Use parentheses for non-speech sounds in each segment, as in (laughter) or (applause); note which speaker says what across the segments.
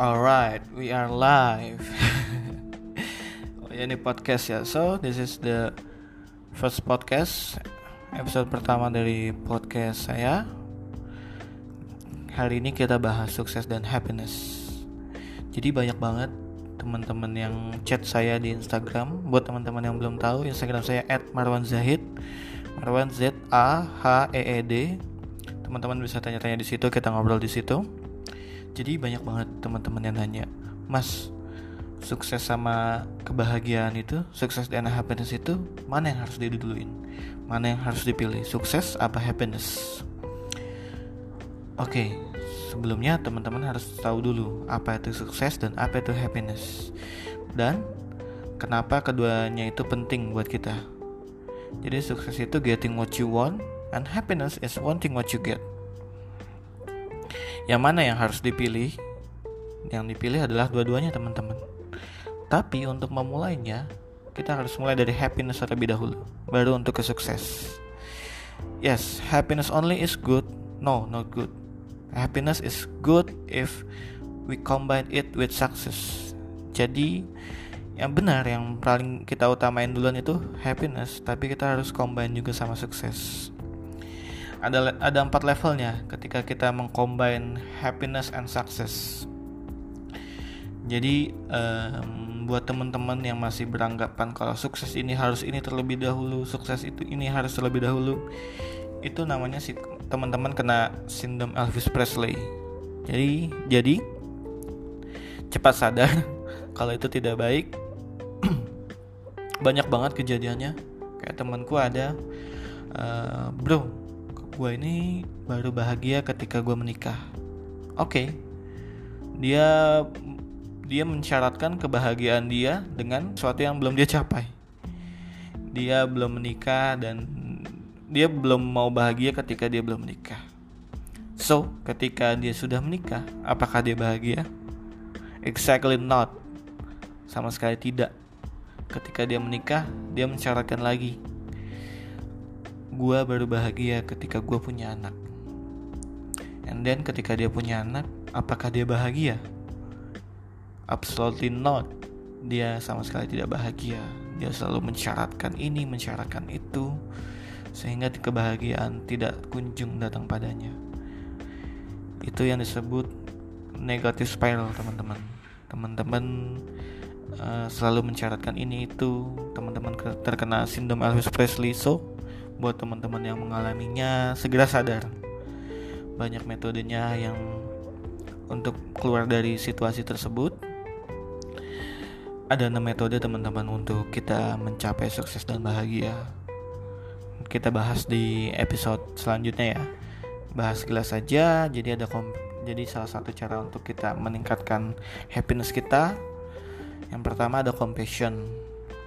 Speaker 1: Alright, we are live. (laughs) oh, ya, ini podcast ya. So, this is the first podcast, episode pertama dari podcast saya. Hari ini kita bahas sukses dan happiness. Jadi banyak banget teman-teman yang chat saya di Instagram. Buat teman-teman yang belum tahu, Instagram saya @marwanzahid. Marwan Z A H E E D. Teman-teman bisa tanya-tanya di situ, kita ngobrol di situ jadi banyak banget teman-teman yang nanya mas sukses sama kebahagiaan itu sukses dan happiness itu mana yang harus diduluin? Mana yang harus dipilih sukses apa happiness? Oke sebelumnya teman-teman harus tahu dulu apa itu sukses dan apa itu happiness. Dan kenapa keduanya itu penting buat kita? Jadi sukses itu getting what you want and happiness is wanting what you get yang mana yang harus dipilih? Yang dipilih adalah dua-duanya teman-teman. Tapi untuk memulainya, kita harus mulai dari happiness terlebih dahulu, baru untuk ke sukses. Yes, happiness only is good. No, not good. Happiness is good if we combine it with success. Jadi, yang benar yang paling kita utamain duluan itu happiness, tapi kita harus combine juga sama sukses ada ada empat levelnya ketika kita mengcombine happiness and success. Jadi um, buat teman-teman yang masih beranggapan kalau sukses ini harus ini terlebih dahulu sukses itu ini harus terlebih dahulu itu namanya si teman-teman kena sindrom Elvis Presley. Jadi jadi cepat sadar (laughs) kalau itu tidak baik. (clears throat) Banyak banget kejadiannya. Kayak temanku ada uh, bro gue ini baru bahagia ketika gue menikah. Oke, okay. dia dia mensyaratkan kebahagiaan dia dengan sesuatu yang belum dia capai. Dia belum menikah dan dia belum mau bahagia ketika dia belum menikah. So, ketika dia sudah menikah, apakah dia bahagia? Exactly not. Sama sekali tidak. Ketika dia menikah, dia mensyaratkan lagi gue baru bahagia ketika gue punya anak. And then ketika dia punya anak, apakah dia bahagia? Absolutely not. Dia sama sekali tidak bahagia. Dia selalu mensyaratkan ini, mensyaratkan itu, sehingga kebahagiaan tidak kunjung datang padanya. Itu yang disebut negative spiral, teman-teman. Teman-teman uh, selalu mensyaratkan ini itu, teman-teman terkena sindrom Elvis Presley. So, buat teman-teman yang mengalaminya segera sadar. Banyak metodenya yang untuk keluar dari situasi tersebut. Ada enam metode teman-teman untuk kita mencapai sukses dan bahagia. Kita bahas di episode selanjutnya ya. Bahas gelas saja jadi ada kom jadi salah satu cara untuk kita meningkatkan happiness kita. Yang pertama ada compassion.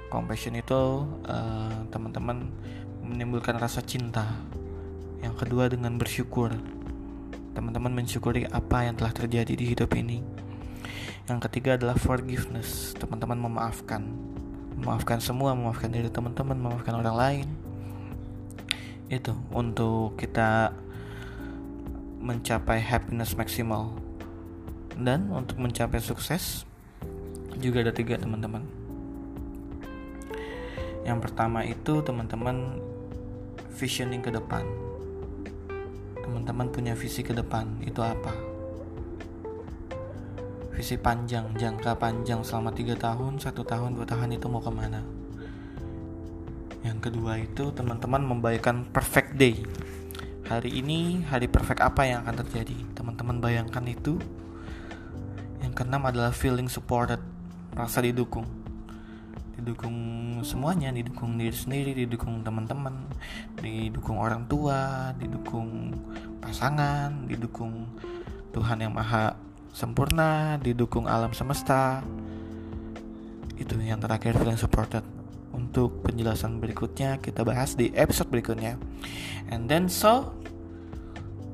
Speaker 1: Compassion itu uh, teman-teman menimbulkan rasa cinta. Yang kedua dengan bersyukur. Teman-teman mensyukuri apa yang telah terjadi di hidup ini. Yang ketiga adalah forgiveness. Teman-teman memaafkan. Memaafkan semua, memaafkan diri teman-teman, memaafkan orang lain. Itu untuk kita mencapai happiness maksimal. Dan untuk mencapai sukses juga ada tiga teman-teman. Yang pertama itu teman-teman visioning ke depan. Teman-teman punya visi ke depan itu apa? Visi panjang jangka panjang selama tiga tahun satu tahun dua tahun itu mau ke mana? Yang kedua itu teman-teman membayangkan perfect day. Hari ini hari perfect apa yang akan terjadi? Teman-teman bayangkan itu. Yang keenam adalah feeling supported rasa didukung didukung semuanya didukung diri sendiri didukung teman-teman didukung orang tua didukung pasangan didukung Tuhan yang maha sempurna didukung alam semesta. Itu yang terakhir feeling supported. Untuk penjelasan berikutnya kita bahas di episode berikutnya. And then so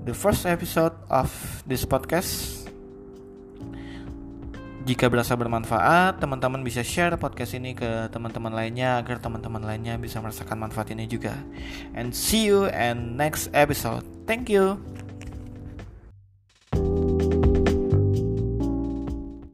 Speaker 1: the first episode of this podcast jika berasa bermanfaat, teman-teman bisa share podcast ini ke teman-teman lainnya agar teman-teman lainnya bisa merasakan manfaat ini juga. And see you in next episode. Thank you.